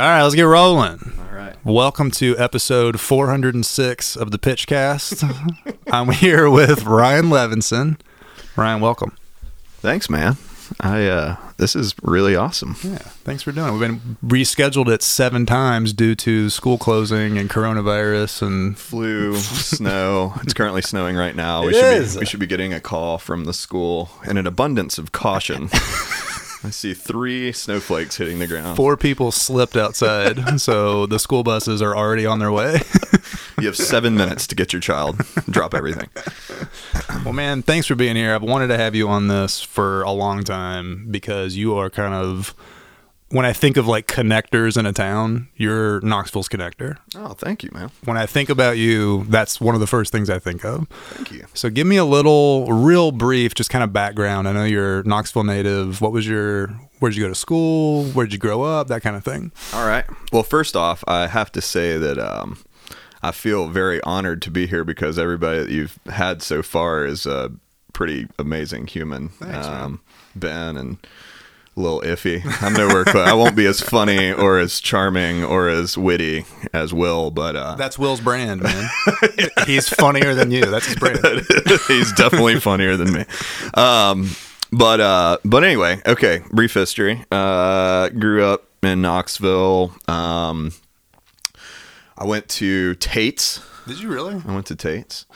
All right, let's get rolling. All right. Welcome to episode 406 of the Pitchcast. I'm here with Ryan Levinson. Ryan, welcome. Thanks, man. I uh this is really awesome. Yeah, thanks for doing it. We've been rescheduled it seven times due to school closing and coronavirus and Flu, snow. It's currently snowing right now. We It should is. be we should be getting a call from the school in an abundance of caution. I see three snowflakes hitting the ground. four people slipped outside, so the school buses are already on their way. You have seven minutes to get your child. Drop everything. Well, man, thanks for being here. I've wanted to have you on this for a long time because you are kind of, when I think of like connectors in a town, you're Knoxville's connector. Oh, thank you, man. When I think about you, that's one of the first things I think of. Thank you. So give me a little, real brief, just kind of background. I know you're Knoxville native. What was your, where'd you go to school? Where'd you grow up? That kind of thing. All right. Well, first off, I have to say that um, I feel very honored to be here because everybody that you've had so far is a pretty amazing human. Thanks, man. um, Ben and a little iffy. I'm nowhere close. I won't be as funny or as charming or as witty as Will, but uh, That's Will's brand, man. He's funnier than you. That's his brand. he's definitely funnier than me. Um, but uh, but anyway, okay. Brief history. Uh, grew up in Knoxville. Um, I went to Tate's. Did you really? I went to Tate's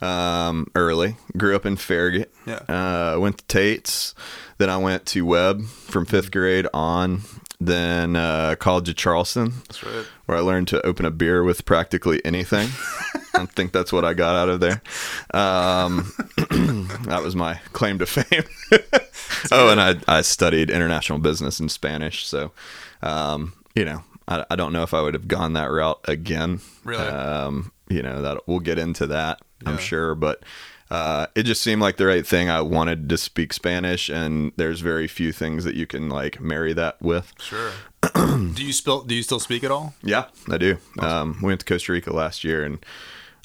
um, early. Grew up in Farragut. Yeah. Uh, went to Tate's. Then I went to Webb from fifth grade on. Then uh, College of Charleston, That's right. where I learned to open a beer with practically anything. I think that's what I got out of there. Um, that was my claim to fame. oh, and I, I studied international business and Spanish. So, um, you know, I, I don't know if I would have gone that route again. Really? Um, you know, that we'll get into that, I'm sure. But uh, it just seemed like the right thing. I wanted to speak Spanish, and there's very few things that you can like marry that with. Sure. do you still do you still speak at all? Yeah, I do. Um, we went to Costa Rica last year, and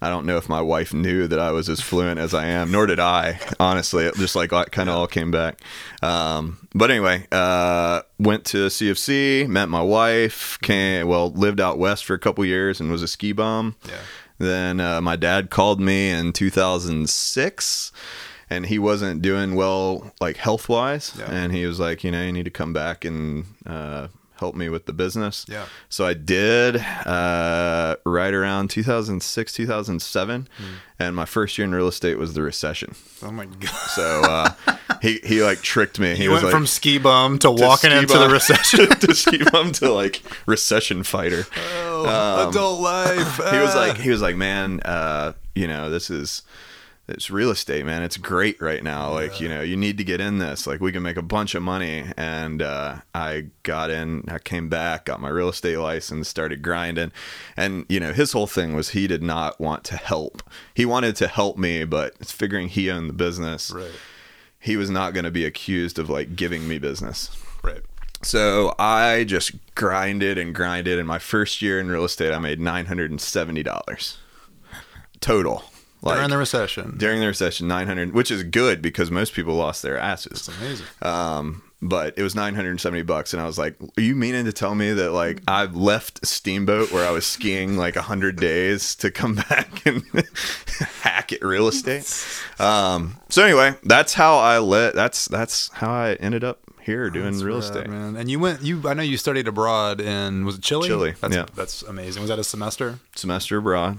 I don't know if my wife knew that I was as fluent as I am, nor did I. Honestly, it just like kind of all came back. Um, but anyway, uh, went to CFC, met my wife, came well, lived out west for a couple years, and was a ski bum. Yeah. Then uh, my dad called me in 2006 and he wasn't doing well like health wise Yeah. and he was like you know you need to come back and uh, help me with the business Yeah. so i did uh, right around 2006 2007 Hmm. and my first year in real estate was the recession Oh my god. so uh, he, he like tricked me he was went like from ski bum to to walking into the recession. to ski bum to like recession fighter Oh, adult life. he was Ah. like he was like man uh you know this is it's real estate man. It's great right now. Like you know you need to get in this. Like we can make a bunch of money. And uh i got in i came back got my real estate license started grinding. And you know his whole thing was he did not want to help. He wanted to help me but figuring he owned the business. Right, he was not going to be accused of like giving me business. Right. so I just grinded and grinded. In my first year in real estate, I made nine hundred and seventy dollars total. Like, During the recession. during the recession, nine hundred, which is good because most people lost their asses. It's amazing. Um, but it was nine hundred and seventy bucks, and I was like, "Are you meaning to tell me that like I've left Steamboat where I was skiing like hundred days to come back and hack at real estate?" Um, so anyway, that's how I let. That's that's how I ended up here doing That's real rad, estate. man. And you went. You. I know you studied abroad in. Was it Chile? Chile, That's, yeah. That's amazing. Was that a semester? semester abroad.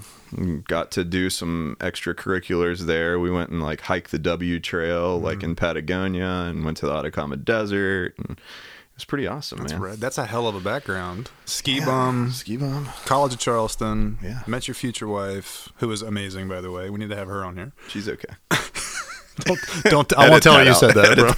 Got to do some extracurriculars there. We went and like hiked the W Trail, like Mm-hmm. in Patagonia, and went to the Atacama Desert. And it was pretty awesome, That's man. rad. That's a hell of a background. Ski bum. Ski bum. College of Charleston. Yeah. Met your future wife, who is amazing, by the way. We need to have her on here. She's okay. Don't. don't I won't tell her you out. said that, bro.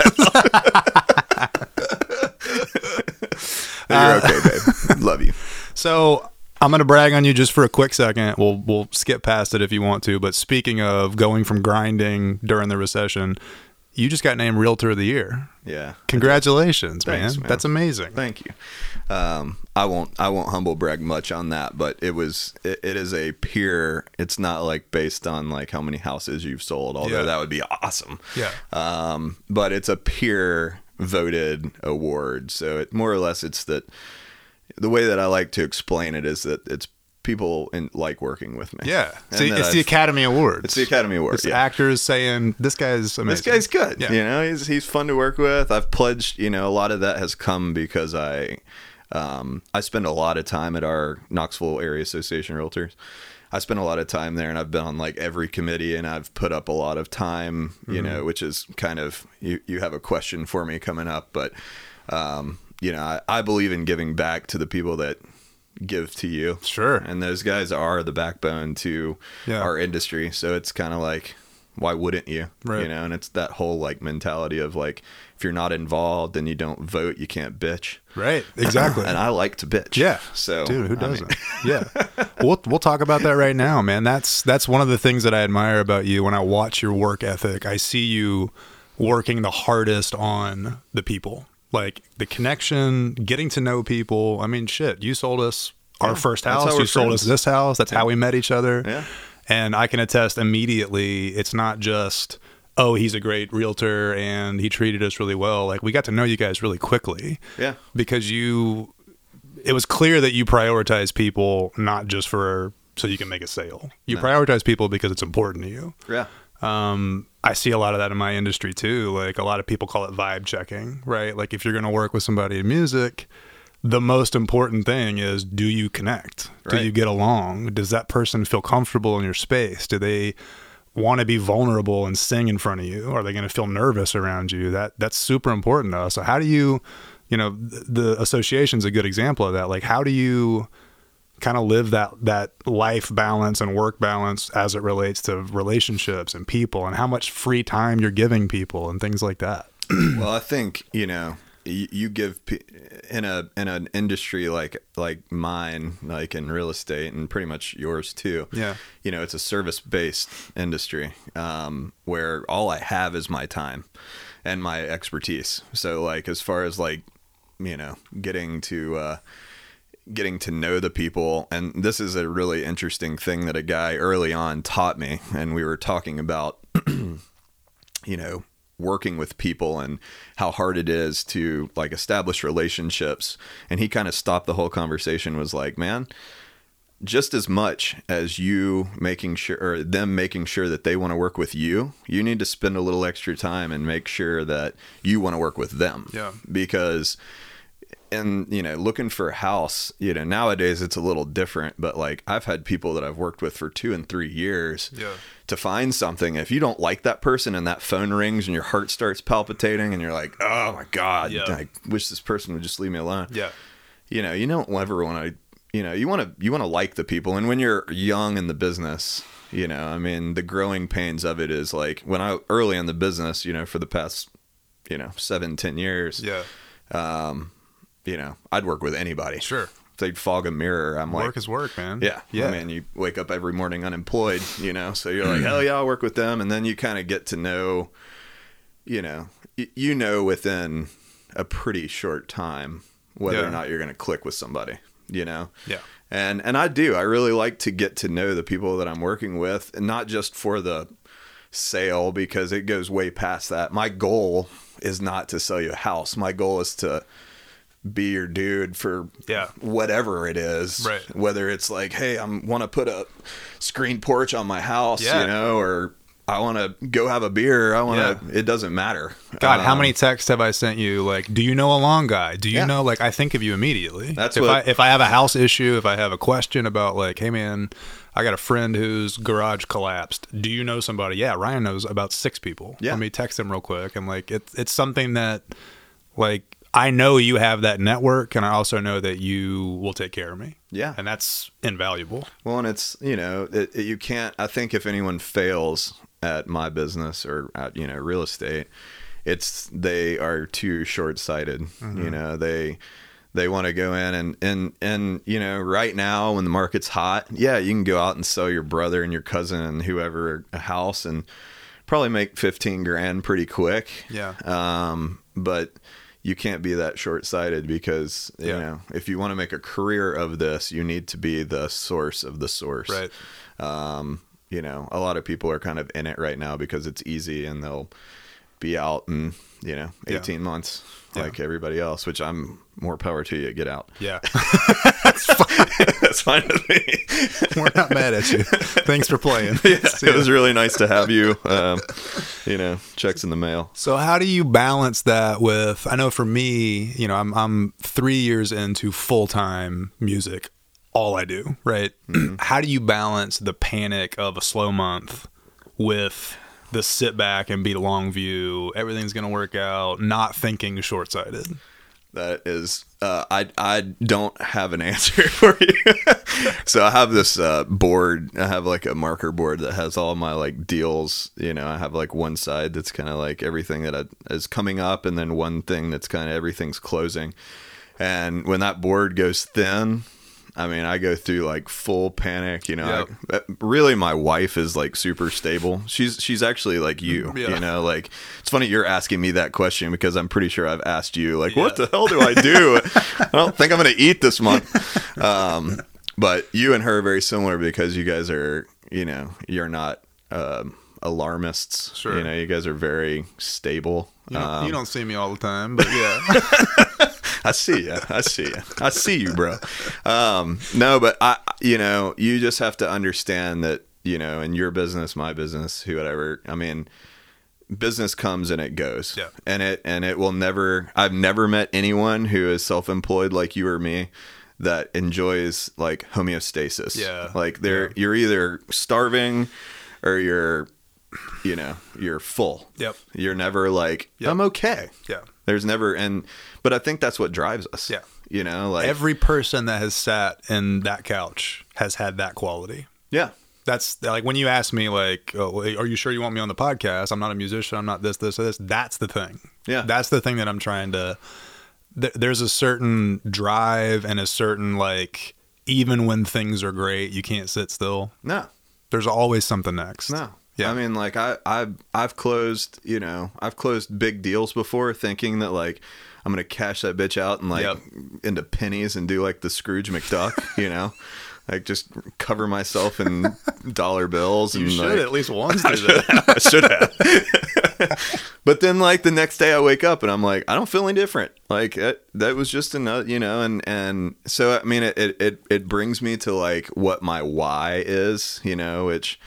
You're okay, babe. Love you. So I'm gonna brag on you just for a quick second. We'll we'll skip past it if you want to. But speaking of going from grinding during the recession, you just got named Realtor of the Year. Yeah. Congratulations, Thanks, man. man. That's amazing. Thank you. Um, I won't. I won't humble brag much on that, but it was. It, it is a pure. It's not like based on like how many houses you've sold, although Yeah. that would be awesome. Yeah. Um, but it's a pure voted award. So it more or less it's that the way that I like to explain it is that it's people in, like working with me. Yeah, And the, it's the I've- Academy Awards. It's the Academy Awards. It's yeah. actors saying this guy's amazing. This guy's good. Yeah. You know, he's he's fun to work with. I've pledged. You know, a lot of that has come because I, um, I spend a lot of time at our Knoxville Area Association Realtors. I spend a lot of time there, and I've been on like every committee, and I've put up a lot of time. You Mm-hmm. know, which is kind of you. You have a question for me coming up, but, um, you know, I, I believe in giving back to the people that give to you. Sure. And those guys are the backbone to Yeah. our industry. So it's kind of like, why wouldn't you? Right. You know, and it's that whole like mentality of like, if you're not involved and you don't vote, you can't bitch. right. Exactly. And I like to bitch. Yeah. So, dude, who I mean- doesn't? yeah. We'll we'll talk about that right now, man. That's that's one of the things that I admire about you when I watch your work ethic. I see you working the hardest on the people. Like the connection, getting to know people. I mean, shit, you sold us our Yeah, first house. You sold us this house. That's how we met each other. Yeah. And I can attest immediately, it's not just, oh, he's a great realtor and he treated us really well. Like we got to know you guys really quickly Yeah. because you it was clear that you prioritize people not just for so you can make a sale. You No. prioritize people because it's important to you. Yeah. Um, I see a lot of that in my industry too. Like a lot of people call it vibe checking, right? Like if you're going to work with somebody in music, the most important thing is do you connect? Do Right. you get along? Does that person feel comfortable in your space? Do they want to be vulnerable and sing in front of you? Are they going to feel nervous around you? That that's super important to us. So how do you, you know, th- the association's a good example of that. Like how do you kind of live that that life balance and work balance as it relates to relationships and people and how much free time you're giving people and things like that. well, I think you know you, give in a in an industry like like mine, like in real estate, and pretty much yours too. Yeah. you know, it's a service based industry um, where all I have is my time and my expertise. So, like as far as like you know, getting to uh, getting to know the people. And this is a really interesting thing that a guy early on taught me. And we were talking about you know working with people and how hard it is to like establish relationships. And he kind of stopped the whole conversation was like man just as much as you making sure or them making sure that they want to work with you you need to spend a little extra time and make sure that you want to work with them. Yeah. because and you know looking for a house you know nowadays it's a little different but like i've had people that i've worked with for two and three years Yeah. to find something if you don't like that person and that phone rings and your heart starts palpitating and you're like oh my god Yeah. i wish this person would just leave me alone Yeah. you know you don't ever want to you know you want to you want to like the people and when you're young in the business you know i mean the growing pains of it is like when i early in the business you know for the past you know seven ten years Yeah. Um, you know i'd work with anybody Sure. if they'd fog a mirror i'm like work is work, man. yeah Yeah. i mean you wake up every morning unemployed you know so you're like hell yeah i'll work with them and then you kind of get to know you know y- you know within a pretty short time whether Yeah. or not you're going to click with somebody you know Yeah. and and I do. I really like to get to know the people that I'm working with, and not just for the sale because it goes way past that. My goal is not to sell you a house. My goal is to be your dude for Yeah. whatever it is. Right. Whether it's like, hey, I want to put a screen porch on my house, Yeah. you know, or I want to go have a beer. I want to. It doesn't matter. God, how Um, many texts have I sent you? Like, do you know a long guy? Do you Yeah. know? Like, I think of you immediately. That's if what- I if I have a house issue, if I have a question about like, hey man, I got a friend whose garage collapsed. Do you know somebody? Yeah, Ryan knows about six people. Yeah. Let me text him real quick. And like, it's it's something that like I know you have that network, and I also know that you will take care of me. Yeah. and that's invaluable. Well, and it's you know it, it- you can't. I think if anyone fails at my business or at you know real estate, it's they are too short sighted. You know they they want to go in and and and you know right now when the market's hot, yeah, you can go out and sell your brother and your cousin and whoever a house and probably make fifteen grand pretty quick. Yeah. Um, but you can't be that short sighted because you Yeah. know if you want to make a career of this, you need to be the source of the source. Right. Um, you know, a lot of people are kind of in it right now because it's easy and they'll be out in you know Yeah. 18 months Yeah. like everybody else, which I'm more power to you. Get out. Yeah. That's fine with me. We're not mad at you. Thanks for playing. yeah, it was really nice to have you. Um, you know, checks in the mail. So how do you balance that with I know for me, you know, I'm I'm 3 years into full-time music. All I do, right? how do you balance the panic of a slow month with the sit back and be the long view, everything's going to work out, not thinking short-sighted? That is, uh, I I don't have an answer for you. so I have this uh, board. I have like a marker board that has all my like deals. You know, I have like one side that's kind of like everything that I, is coming up, and then one thing that's kind of everything's closing. And when that board goes thin, I mean, I go through like full panic. You know, Yep. I- uh, really, my wife is like super stable. She's she's actually like you. Yeah. You know, like it's funny you're asking me that question because I'm pretty sure I've asked you like, Yeah. what the hell do I do? I don't think I'm going to eat this month. Um, but you and her are very similar because you guys are, you know, you're not um, alarmists. Sure. You know, you guys are very stable. You don't, Um, you don't see me all the time, but yeah. I see you. I see you. I see you, bro. Um, no, but I, you know, you just have to understand that, you know, in your business, my business, whoever, I mean, business comes and it goes. Yeah. And it, and it will never, I've never met anyone who is self-employed like you or me that enjoys like homeostasis. Yeah. Like they're, Yeah. you're either starving or you're, you know, you're full. Yep. You're never like, Yep. I'm okay. Yeah. There's never and but I think that's what drives us. Yeah. You know, like Every person that has sat in that couch has had that quality. yeah. That's like when you ask me, like, oh, are you sure you want me on the podcast? I'm not a musician. I'm not this, this, or this. That's the thing. Yeah. That's the thing that I'm trying to. Th- there's a certain drive and a certain, like, even when things are great, you can't sit still. No. There's always something next. No. Yeah. I mean like I I I've closed, you know, I've closed big deals before thinking that like I'm going to cash that bitch out and like Yep. into pennies and do like the Scrooge McDuck, you know? Like just cover myself in dollar bills and You should like, at least once do that. I should have. but then like the next day I wake up and I'm like, I don't feel any different. Like that, that was just another, you know, and, and so, I mean, it, it, it, it brings me to like what my why is, you know, which,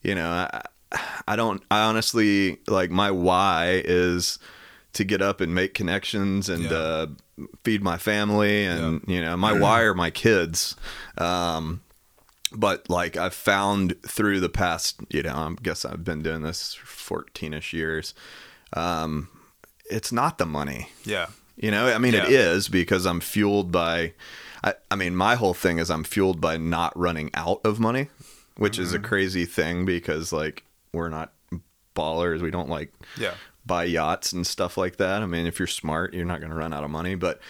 you know, I, I don't, I honestly like my why is to get up and make connections and, Yeah. uh, feed my family and, you know, my why are my kids. Um, but like I've found through the past, you know, I guess I've been doing this 14ish years. Um, it's not the money, yeah. you know, I mean, it Yeah. is because I'm fueled by, I, I mean, my whole thing is I'm fueled by not running out of money, which is a Mm-hmm. crazy thing because like we're not ballers. We don't like Yeah. buy yachts and stuff like that. I mean, if you're smart, you're not going to run out of money, but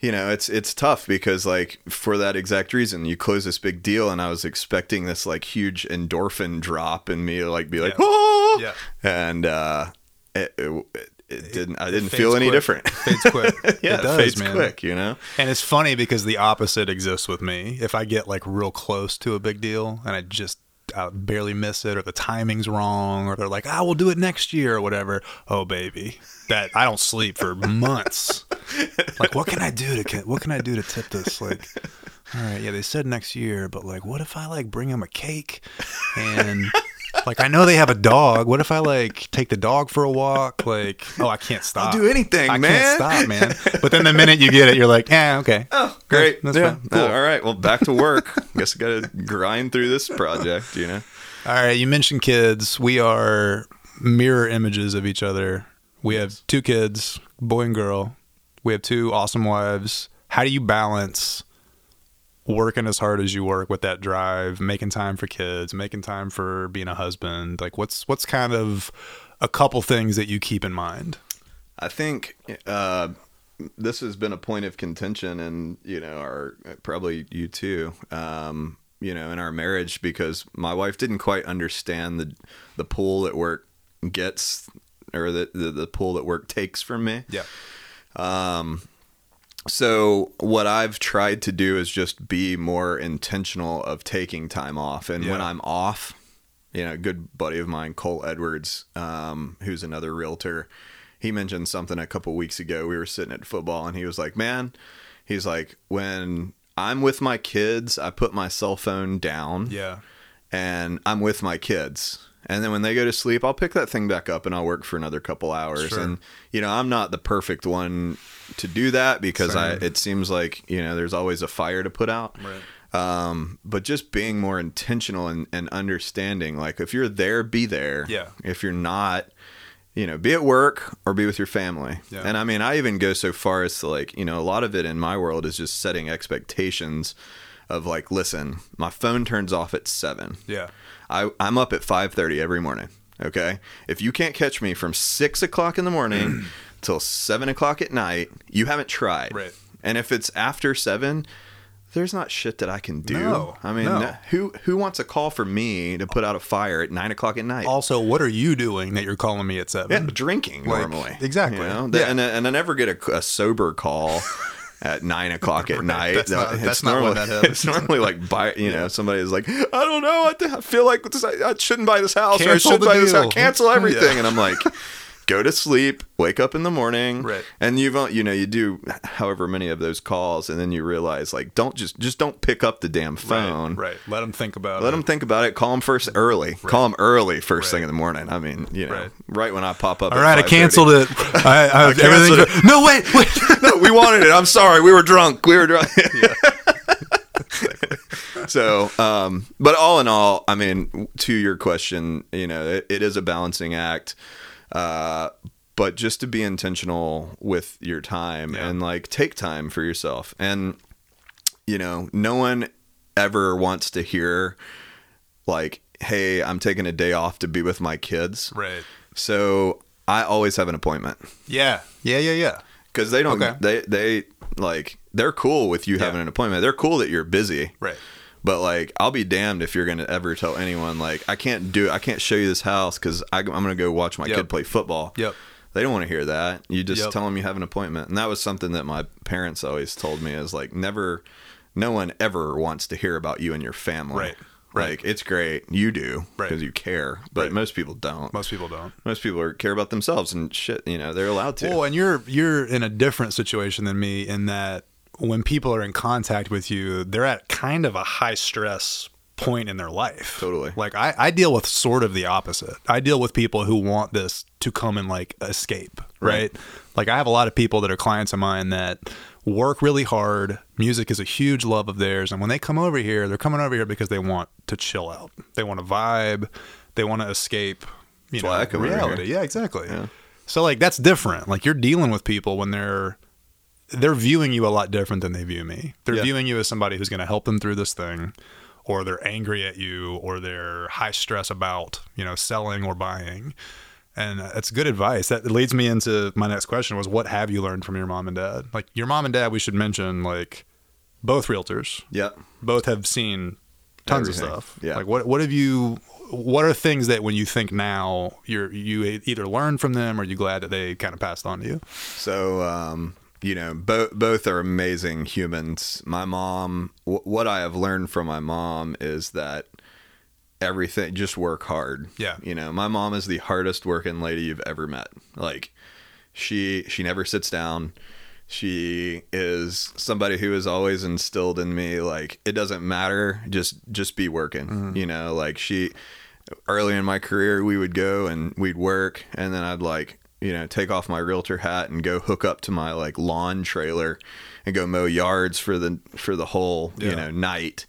you know, it's it's tough because like for that exact reason, you close this big deal and I was expecting this like huge endorphin drop in me to like be like, Yeah. "Oh!" Yeah. And uh it, it, it didn't I didn't feel any quick. different. Fades quick. yeah, it does, fades man. quick, you know. And it's funny because the opposite exists with me. If I get like real close to a big deal and I just I barely miss it, or the timing's wrong, or they're like, "Ah, we'll do it next year" or whatever. Oh, baby, that I don't sleep for months. like, what can I do to what can I do to tip this? Like, all right, yeah, they said next year, but like, what if I like bring them a cake and like I know they have a dog. What if I like take the dog for a walk? Like, oh, I can't stop. do anything, I man. can't stop, man. But then the minute you get it, you're like, yeah, okay. Oh, great. That's yeah. fine. Uh, cool. all right. Well, back to work. Guess I got to grind through this project, you know. All right, you mentioned kids. We are mirror images of each other. We have two kids, boy and girl. We have two awesome wives. How do you balance working as hard as you work with that drive, making time for kids, making time for being a husband? Like what's what's kind of a couple things that you keep in mind? I think uh, this has been a point of contention, and you know, our probably you too. Um, you know, in our marriage, because my wife didn't quite understand the the pull that work gets, or the the, the pull that work takes from me. Yeah. So what I've tried to do is just be more intentional of taking time off, and when I'm off, you know, a good buddy of mine, Cole Edwards, um, who's another realtor. He mentioned something a couple weeks ago. We were sitting at football, and he was like, "Man, he's like, when I'm with my kids, I put my cell phone down, Yeah. and I'm with my kids." And then when they go to sleep, I'll pick that thing back up and I'll work for another couple hours. Sure. And you know, I'm not the perfect one to do that because I it seems like, you know, there's always a fire to put out. Right. Um, but just being more intentional and, and understanding, like if you're there, be there. Yeah. If you're not, you know, be at work or be with your family. Yeah. And I mean, I even go so far as to like, you know, a lot of it in my world is just setting expectations of like, listen, my phone turns off at seven. Yeah. I, I'm up at 5:30 every morning. Okay, if you can't catch me from six o'clock in the morning till seven o'clock at night, you haven't tried. Right. And if it's after seven, there's not shit that I can do. No, I mean, no. who who wants a call from me to put out a fire at nine o'clock at night? Also, what are you doing that you're calling me at seven? yeah, drinking Like, normally. exactly. You know? Yeah. and, and I never get a, a sober call. At nine o'clock at night, That's not- that's not when normally- that happens. It's normally like buy, you know, somebody is like, I don't know, I, I feel like this, I, I shouldn't buy this house, or I Cancel should the buy this house, cancel everything, Yeah. and I'm like, go to sleep, wake up in the morning, Right. and you've you know you do however many of those calls, and then you realize like, don't just just don't pick up the damn phone, Right. Let them think about Let it. Let them think about it. Call them first early. Call them early first Right. thing in the morning. I mean, you know, Right. right, when I pop up. All right, at I canceled it. I, I, canceled everything. No, wait, wait. no, we wanted it. I'm sorry. We were drunk. We were drunk. so, um, but all in all, I mean, to your question, you know, it, it is a balancing act. Uh, but just to be intentional with your time Yeah. and like take time for yourself. And, you know, no one ever wants to hear like, hey, I'm taking a day off to be with my kids. Right. So I always have an appointment Yeah. Yeah. Yeah. Yeah. because they don't Okay. they they like they're cool with you Yeah. having an appointment they're cool that you're busy Right. But like i'll be damned if you're gonna ever tell anyone like i can't do i can't show you this house because i'm gonna go watch my Yep. kid play football Yep. they don't want to hear that you just Yep. tell them you have an appointment and that was something that my parents always told me is like never no one ever wants to hear about you and your family Right. Right. like it's great you do Right. because you care but Right. most people don't Most people don't. most people are, care about themselves and shit you know they're allowed to Well, and you're you're in a different situation than me in that when people are in contact with you, they're at kind of a high stress point in their life. Totally. Like I, I deal with sort of the opposite. I deal with people who want this to come and like escape. Right. Right. Like I have a lot of people that are clients of mine that work really hard. Music is a huge love of theirs. And when they come over here, they're coming over here because they want to chill out. They want to vibe. They want to escape, you That's know, come over here. reality. Yeah, exactly. Yeah. So like that's different. Like you're dealing with people when they're they're viewing you a lot different than they view me. They're Yeah. viewing you as somebody who's going to help them through this thing or they're angry at you or they're high stress about, you know, selling or buying. And it's good advice. That leads me into my next question was what have you learned from your mom and dad? Like your mom and dad we should mention like both realtors. Yeah, Both have seen tons Everything. of stuff. Yeah. Like what what have you what are things that when you think now you're you either learned from them or you glad that they kind of passed on to you? So, um, you know, both both are amazing humans. My mom, w- what I have learned from my mom is that everything just work hard. Yeah. You know, my mom is the hardest working lady you've ever met. Like, she she never sits down. She is somebody who has always instilled in me like it doesn't matter, just just be working. Mm-hmm. You know, like she early in my career we would go and we'd work and then I'd like you know take off my realtor hat and go hook up to my like lawn trailer and go mow yards for the for the whole Yeah. you know night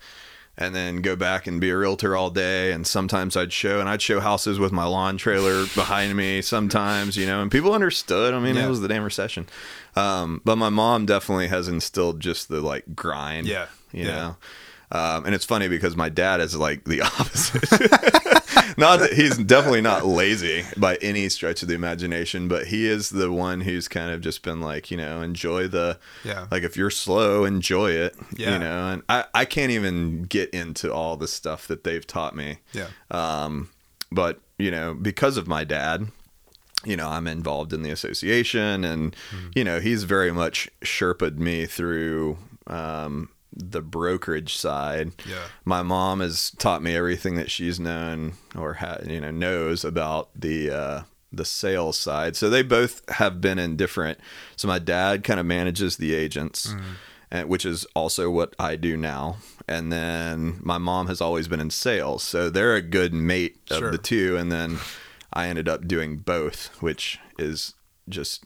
and then go back and be a realtor all day and sometimes I'd show and I'd show houses with my lawn trailer behind me sometimes you know and people understood I mean Yeah. it was the damn recession um, but my mom definitely has instilled just the like grind Yeah. you Yeah. know um, and it's funny because my dad is like the opposite not that he's definitely not lazy by any stretch of the imagination, but he is the one who's kind of just been like, you know, enjoy the, Yeah. like if you're slow, enjoy it, Yeah. you know, and I, I can't even get into all the stuff that they've taught me. Yeah. Um, but you know, because of my dad, you know, I'm involved in the association and, Hmm. you know, he's very much Sherpa'd me through, um, the brokerage side. Yeah. My mom has taught me everything that she's known or ha- you know knows about the uh, the sales side. So they both have been in different. So my dad kind of manages the agents, and, which is also what I do now. And then my mom has always been in sales, so they're a good mate of Sure. the two. And then I ended up doing both, which is just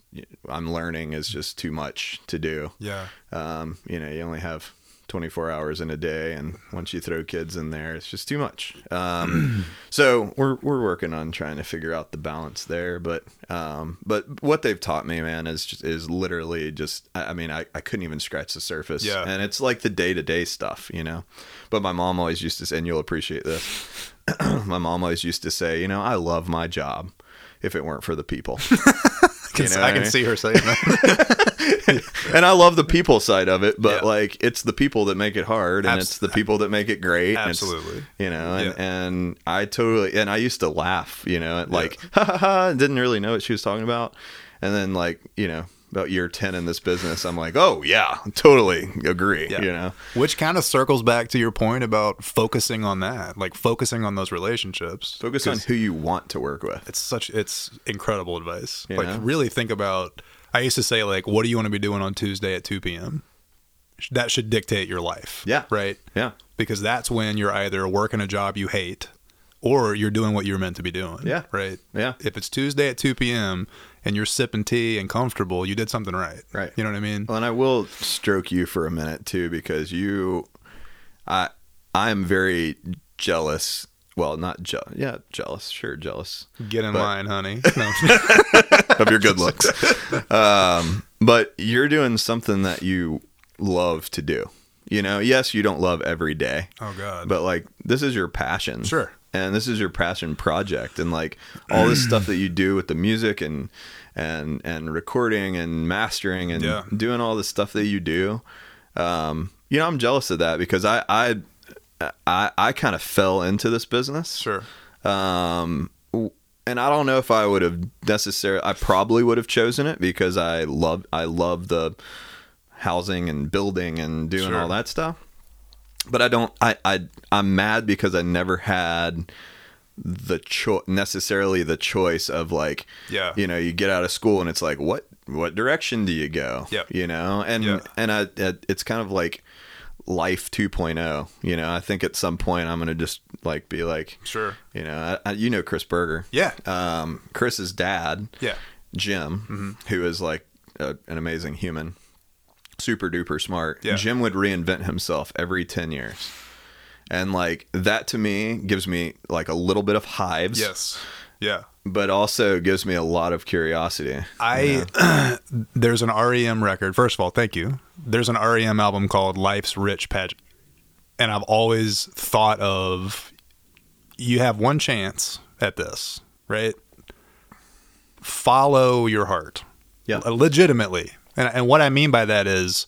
I'm learning is just too much to do. Yeah. Um, you know, you only have 24 hours in a day, and once you throw kids in there, it's just too much. Um, so we're we're working on trying to figure out the balance there. But um, but what they've taught me, man, is just, is literally just. I mean, I, I couldn't even scratch the surface. Yeah. and it's like the day to day stuff, you know. But my mom always used to say, and you'll appreciate this. my mom always used to say, you know, I love my job. If it weren't for the people, Can- know I what I can mean? see her saying that. and I love the people side of it, but Yeah. like it's the people that make it hard, and Abs- it's the people that make it great. Absolutely. you know, and, Yeah. and I totally and I used to laugh, you know, like ha ha ha, didn't really know what she was talking about, and then like you know about year ten in this business, I'm like, oh yeah, totally agree, Yeah. you know, Which kind of circles back to your point about focusing on that, like focusing on those relationships. focus on who you want to work with. It's such it's incredible advice. You like know? really think about. I used to say like, what do you want to be doing on Tuesday at two p.m. That should dictate your life. Yeah. Right. Yeah, Because that's when you're either working a job you hate, or you're doing what you're meant to be doing. Yeah. Right. yeah, If it's Tuesday at two p.m. and you're sipping tea and comfortable, you did something right. Right. You know what I mean? Well, and I will stroke you for a minute too, because you, I, I am very jealous. Well, not jealous. yeah, jealous. Sure, jealous Get in But- line, honey. No. of your good looks. Um, but you're doing something that you love to do. You know, yes, you don't love every day, oh God. but like this is your passion. Sure. And this is your passion project and like all this stuff that you do with the music and and and recording and mastering and Yeah. doing all the stuff that you do. Um, you know, I'm jealous of that because I I I, I kind of fell into this business. sure. Um, and I don't know if I would have necessarily. I probably would have chosen it because I love I love the housing and building and doing Sure. all that stuff. But I don't. I I I'm mad because I never had the cho- necessarily the choice of like Yeah. you know you get out of school and it's like what what direction do you go Yep. you know and Yeah. and I it's kind of like life 2.0 you know i think at some point i'm gonna just like be like Sure. you know, I, I, you know Chris Berger. Yeah. Um, Chris's dad, Yeah. Jim, who is like a, an amazing human, super duper smart. Yeah. Jim would reinvent himself every ten years, and like that to me gives me like a little bit of hives. Yes. Yeah. But also gives me a lot of curiosity. I there's an REM record. First of all, thank you. There's an REM album called Life's Rich Pageant. And I've always thought of you have one chance at this, right? Follow your heart. Yeah. Legitimately. And and what I mean by that is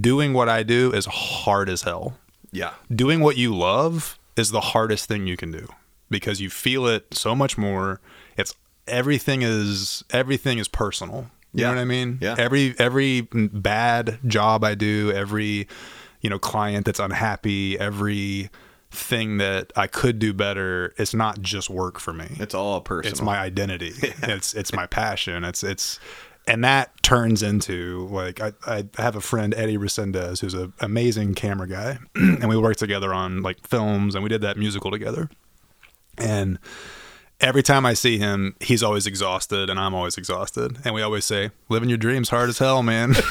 doing what I do is hard as hell. Yeah. doing what you love is the hardest thing you can do because you feel it so much more. It's everything is everything is personal. You Yeah. know what I mean? Yeah. Every every bad job I do, every you know client that's unhappy, every thing that I could do better, it's not just work for me It's all personal. it's my identity it's it's my passion it's it's and that turns into like I, I have a friend eddie resendez who's an amazing camera guy. And we worked together on like films and we did that musical together. And every time i see him he's always exhausted and i'm always exhausted. And we always say living your dreams hard as hell man.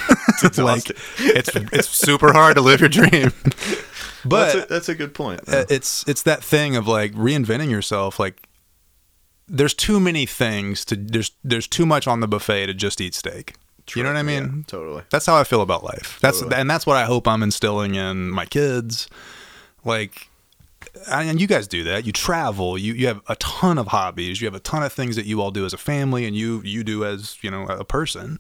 It's like it's it's super hard to live your dream. But that's, a, that's a good point. uh, it's it's that thing of like reinventing yourself. Like there's too many things to there's there's too much on the buffet to just eat steak. You know what i mean? Yeah, totally. that's how i feel about life. That's Totally. and that's what i hope i'm instilling in my kids. Like and you guys do that. You travel. You you have a ton of hobbies. You have a ton of things that you all do as a family and you you do as you know a person.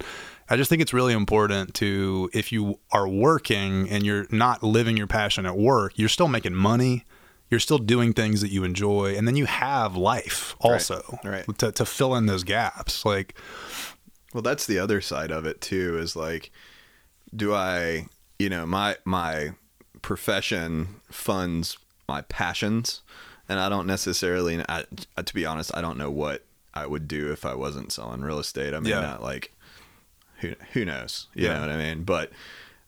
I just think it's really important to if you are working and you're not living your passion at work you're still making money you're still doing things that you enjoy and then you have life also right. To, to fill in those gaps like Well, that's the other side of it too. Is like, do I, you know, my my profession funds my passions, and I don't necessarily. I, to be honest, I don't know what I would do if I wasn't selling real estate. I mean, Yeah. not like who who knows, you Yeah. know what I mean? But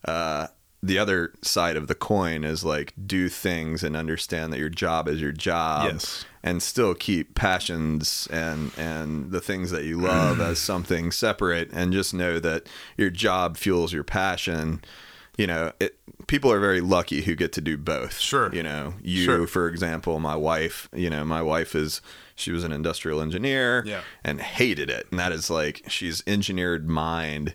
uh, the other side of the coin is like do things and understand that your job is your job, Yes. and still keep passions and and the things that you love as something separate, and just know that your job fuels your passion. You know, it, people are very lucky who get to do both. Sure. You know, you, Sure. for example, my wife. You know, my wife is she was an industrial engineer Yeah. and hated it. And that is like she's engineered mind,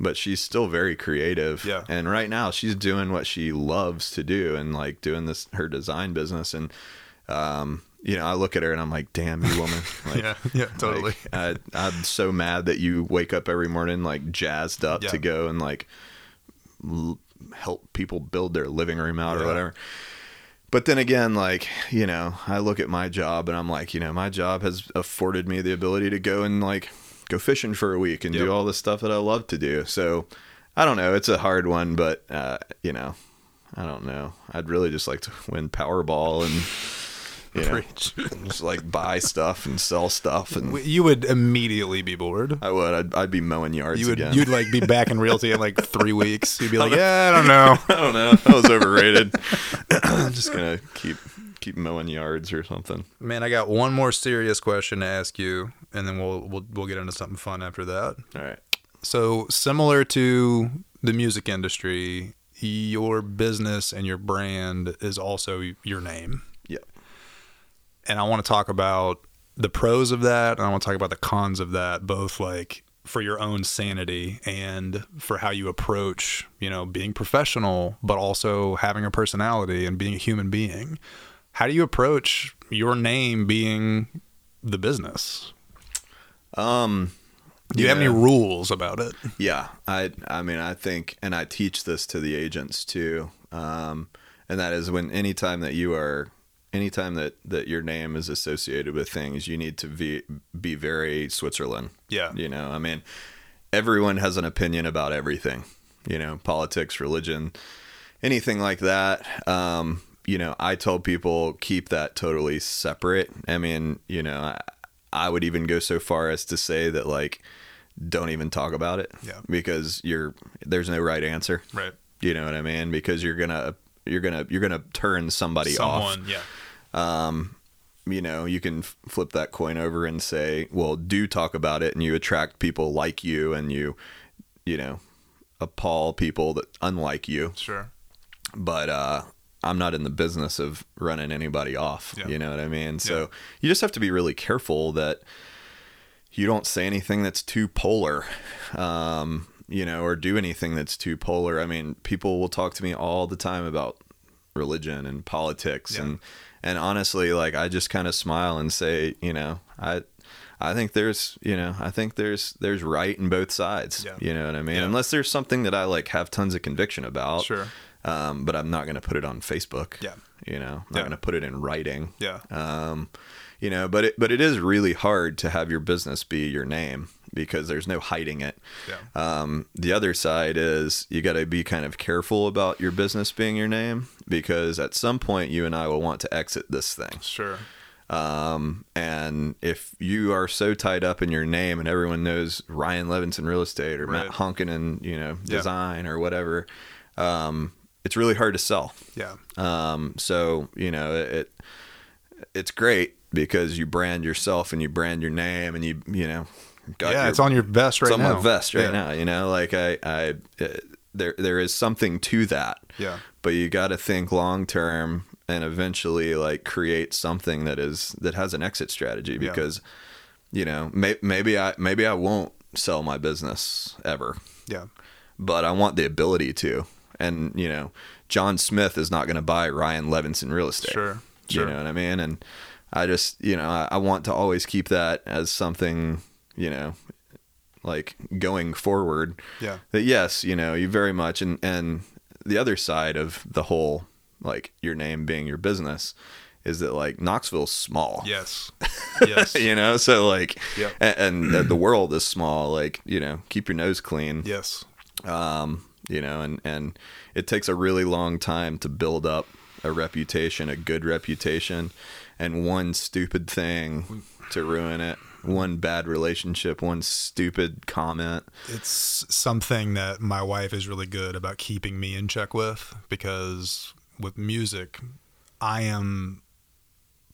but she's still very creative. Yeah. And right now she's doing what she loves to do and like doing this her design business. And um, you know, I look at her and I'm like, damn you woman. Like, yeah, yeah, totally. like, I, I'm so mad that you wake up every morning like jazzed up Yeah. to go and like l- help people build their living room out or whatever. But then again, like, you know, I look at my job and I'm like, you know, my job has afforded me the ability to go and like go fishing for a week and Yep. do all the stuff that I love to do. So I don't know. It's a hard one, but, uh, you know, I don't know. I'd really just like to win Powerball and, you know, just like buy stuff and sell stuff. And you would immediately be bored. I would. I'd, I'd be mowing yards You would again. you'd like be back in realty in like three weeks. You'd be like, yeah, I don't know. I don't know. That was overrated. I'm just gonna keep keep mowing yards or something. Man, I got one more serious question to ask you, and then we'll we'll we'll get into something fun after that. All right. So similar to the music industry, your business and your brand is also your name. Yeah. and I want to talk about the pros of that, and I want to talk about the cons of that, both like for your own sanity and for how you approach, you know, being professional, but also having a personality and being a human being. How do you approach your name being the business? Um. Do you have any rules about it? Yeah. I. I mean, I think, and I teach this to the agents too. Um, and that is when anytime that you are, anytime that that your name is associated with things, you need to be be very Switzerland. Yeah. You know, I mean, everyone has an opinion about everything, you know, politics, religion, anything like that. Um, you know, I tell people keep that totally separate. I mean, you know, I, I would even go so far as to say that like don't even talk about it. Yeah. Because you're there's no right answer. Right. You know what I mean? Because you're gonna you're gonna you're gonna turn somebody off Someone, yeah. you know, you can flip that coin over and say, well, do talk about it and you attract people like you and you, you know, appall people that unlike you. Sure. But, uh, I'm not in the business of running anybody off. Yeah. You know what I mean? Yeah. So you just have to be really careful that you don't say anything that's too polar, um, you know, or do anything that's too polar. I mean, people will talk to me all the time about religion and politics Yeah. and and honestly like I just kind of smile and say, you know, I I think there's, you know, I think there's there's right in both sides. Yeah. You know what I mean? Yeah. Unless there's something that I like have tons of conviction about. Sure. Um, but I'm not going to put it on Facebook. Yeah. You know, I'm not Yeah. going to put it in writing. Yeah. Um, you know, but it but it is really hard to have your business be your name because there's no hiding it. Yeah. Um, the other side is you got to be kind of careful about your business being your name because at some point you and I will want to exit this thing. Sure. Um, and if you are so tied up in your name and everyone knows Ryan Levinson real estate or Right. Matt Honkin and you know Yeah. design or whatever, um, it's really hard to sell. Yeah. Um, so you know it, it's great because you brand yourself and you brand your name and you you know got yeah, your- it's on your vest right it's on now. my vest right Yeah. now. You know, like I I uh, there there is something to that. Yeah. But you got to think long term and eventually like create something that is that has an exit strategy Yeah. because you know may, maybe I maybe I won't sell my business ever Yeah. but I want the ability to. And you know, John Smith is not going to buy Ryan Levinson real estate. Sure. Sure. You know what I mean? And I just, you know, I, I want to always keep that as something, you know, like going forward. Yeah. That yes, you know, you very much, and and the other side of the whole, like your name being your business, is that like Knoxville's small. Yes. Yes. You know, so like, Yep. and, and the- the world is small. Like, you know, keep your nose clean Yes. um, you know, and and it takes a really long time to build up a reputation, a good reputation, and one stupid thing to ruin it. One bad relationship, one stupid comment. It's something that my wife is really good about keeping me in check with because with music, I am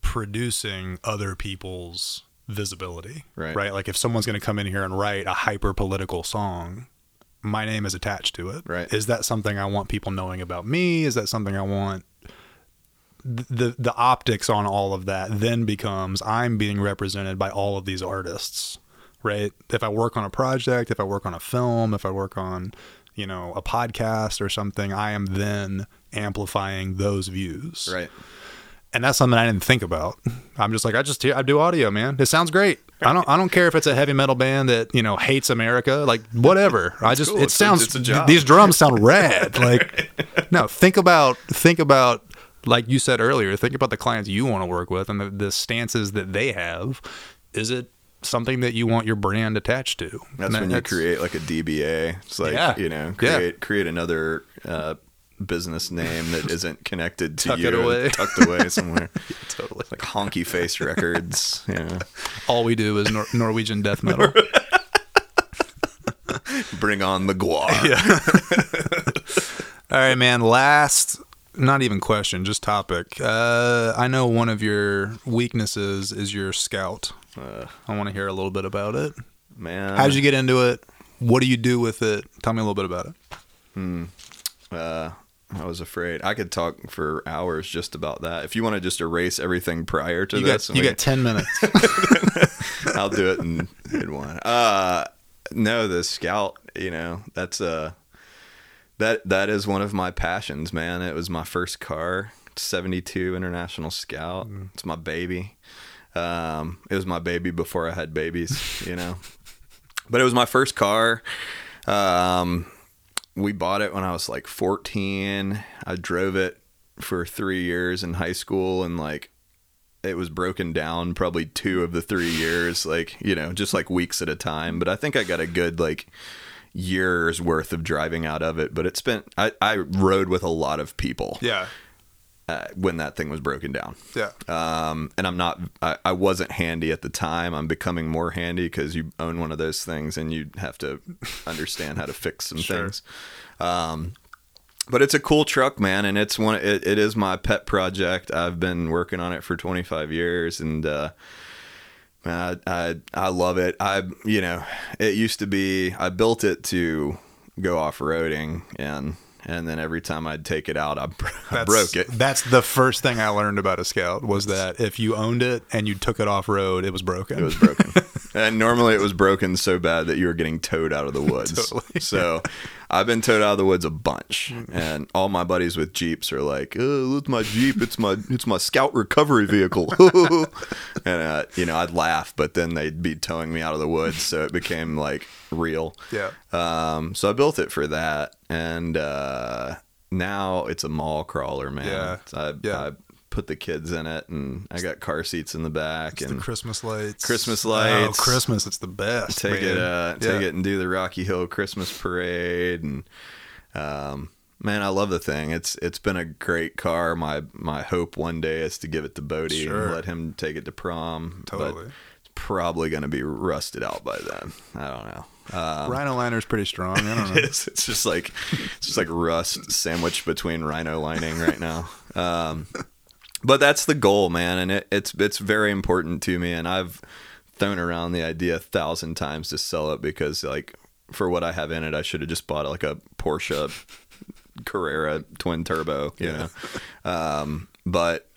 producing other people's visibility. Right. Right. Like if someone's going to come in here and write a hyper political song, my name is attached to it. Right. Is that something I want people knowing about me? Is that something I want? The the optics on all of that then becomes I'm being represented by all of these artists, right? If I work on a project, if I work on a film, if I work on, you know, a podcast or something, I am then amplifying those views Right. and that's something I didn't think about. I'm just like, I just I do audio, man. It sounds great. I don't I don't care if it's a heavy metal band that you know hates America, like whatever. I just cool. it It's a- sounds it's a job. these drums sound rad. Like no, think about think about like you said earlier. Think about the clients you want to work with and the, the stances that they have. Is it something that you want your brand attached to? That's And when you create like a DBA. It's like Yeah. you know, Yeah. create create another uh, business name that isn't connected to Tuck you, it away. tucked away somewhere, totally. like Honky Face Records. Yeah, All we do is Nor- Norwegian death metal. bring on the GWAR. All right, man. Last, not even question, just topic. Uh, I know one of your weaknesses is your scout. Uh, I want to hear a little bit about it. man, How'd you get into it? What do you do with it? Tell me a little bit about it. Hmm. uh, I was afraid I could talk for hours just about that. If you want to just erase everything prior to You this, got you got ten minutes. I'll do it in, in one. Uh no, the scout, you know, that's uh that that is one of my passions, man. It was my first car, 72 International Scout. It's my baby. Um it was my baby before I had babies, you know. but it was my first car. Um we bought it when I was like 14. I drove it for 3 years in high school and like it was broken down probably two of the three years, like, you know, just like weeks at a time. But I think I got a good like years worth of driving out of it. But it spent, I, I rode with a lot of people yeah, uh, when that thing was broken down. yeah, Um, and I'm not, I, I wasn't handy at the time. I'm becoming more handy because you own one of those things and you have to understand how to fix some Sure. things. Um, but it's a cool truck, man, and it's one. It, it is my pet project. I've been working on it for 25 years, and uh, man, I, I I love it. I you know, it used to be I built it to go off roading, and and then every time I'd take it out, I, bro- I broke it. That's the first thing I learned about a scout was that if you owned it and you took it off road, it was broken. It was broken. and normally it was broken so bad that you were getting towed out of the woods. Totally. So I've been towed out of the woods a bunch. And all my buddies with Jeeps are like, oh, it's my Jeep. It's my it's my scout recovery vehicle. and uh, you know, I'd laugh, but then they'd be towing me out of the woods, so it became like real. yeah. Um, so I built it for that, and uh, now it's a mall crawler, man. Yeah. I, Yeah. I put the kids in it, and I got car seats in the back, It's and the Christmas lights. Christmas lights. Oh, lights. Christmas, it's the best. take it, man. uh, take Yeah. it, and do the Rocky Hill Christmas parade, and um, man, I love the thing. It's it's been a great car. My my hope one day is to give it to Bodie Sure. and let him take it to prom. but Totally. it's probably going to be rusted out by then. I don't know. Um, Rhino is pretty strong. I don't know. it's, it's just like it's just like rust sandwiched between rhino lining right now. Um, but that's the goal, man, and it, it's it's very important to me. And I've thrown around the idea a thousand times to sell it because, like, for what I have in it, I should have just bought like a Porsche Carrera twin turbo, you know. Um, but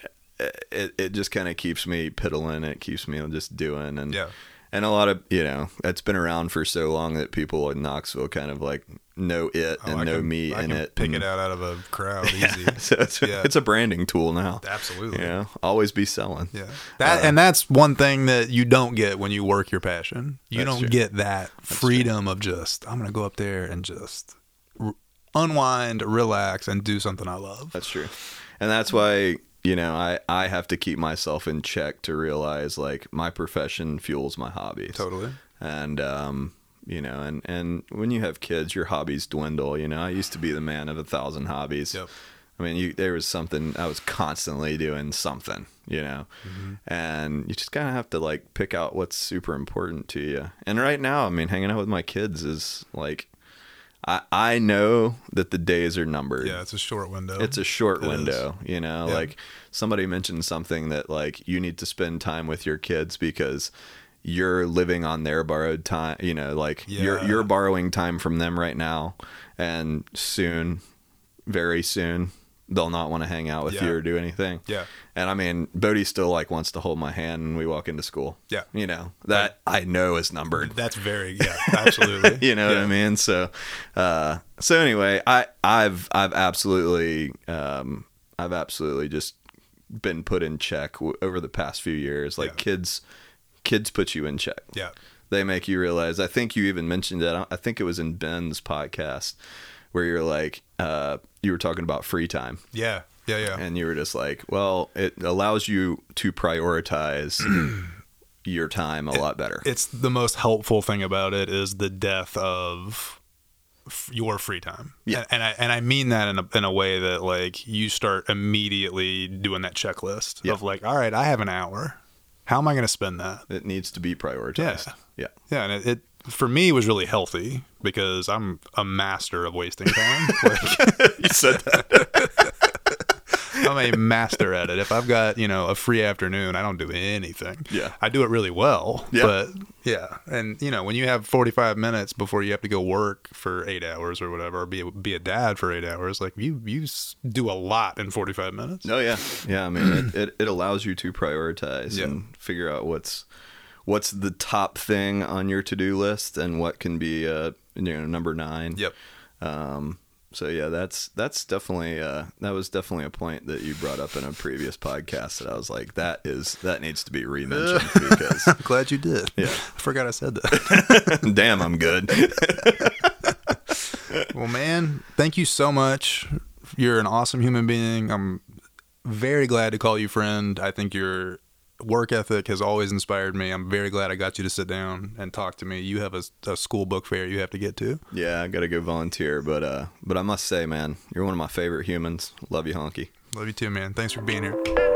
it it just kind of keeps me piddling. It keeps me just doing and Yeah. And a lot of you know it's been around for so long that people in Knoxville kind of like know it Oh, and I know can- me I in it. Pick and- it out out of a crowd easy. so it's, Yeah. it's a branding tool now. Absolutely. You know, always be selling. Yeah. That uh, and that's one thing that you don't get when you work your passion. You don't true. get that freedom of just I'm going to go up there and just r- unwind, relax and do something I love. That's true. And that's why, you know, I, I have to keep myself in check to realize like my profession fuels my hobbies. Totally. And, um, you know, and and when you have kids, your hobbies dwindle. You know, I used to be the man of a thousand hobbies. Yep. I mean, you, there was something I was constantly doing something, you know, and you just kind of have to like pick out what's super important to you. And right now, I mean, hanging out with my kids is like, I I know that the days are numbered. Yeah, it's a short window. It's a short It is. window, you know. Yeah. Like somebody mentioned something that like you need to spend time with your kids because you're living on their borrowed time. You know, like you're you're borrowing time from them right now, and soon, very soon, they'll not want to hang out with Yeah. you or do anything. Yeah. And I mean, Bodie still like wants to hold my hand when we walk into school. Yeah. You know that I know is numbered That's very yeah, absolutely. you know what I mean? So, uh, so anyway, I, I've, I've absolutely, um, I've absolutely just been put in check w- over the past few years. Like Yeah. kids, kids put you in check. Yeah. They make you realize. I think you even mentioned that. I think it was in Ben's podcast where you're like, uh, you were talking about free time Yeah. Yeah. Yeah. and you were just like, well, it allows you to prioritize your time a lot better. it's the most helpful thing about it is the death of f- your free time. Yeah. and, and I and I mean that in a in a way that like you start immediately doing that checklist Yeah. of like, all right, I have an hour. How am I going to spend that? it needs to be prioritized. Yeah. Yeah. Yeah, and it, it for me was really healthy because I'm a master of wasting time. like, You said that. I'm a master at it. If I've got, you know, a free afternoon, I don't do anything. Yeah. I do it really well. Yeah. But yeah. And you know, when you have 45 minutes before you have to go work for 8 hours or whatever, or be a, be a dad for 8 hours, like you you do a lot in 45 minutes. No, yeah, yeah. I mean, it, it, it allows you to prioritize Yeah. and figure out what's what's the top thing on your to do list and what can be uh you know number nine. Yep. Um. So yeah, that's that's definitely uh that was definitely a point that you brought up in a previous podcast that I was like that is that needs to be re-mentioned because I'm glad you did. Yeah. I forgot I said that. damn I'm good. well, man, thank you so much. You're an awesome human being. I'm very glad to call you friend. I think your work ethic has always inspired me. I'm very glad I got you to sit down and talk to me. You have a, a school book fair you have to get to. yeah, I got to go volunteer, but uh but I must say, man, you're one of my favorite humans. Love you, honky. Love you too, man. Thanks for being here.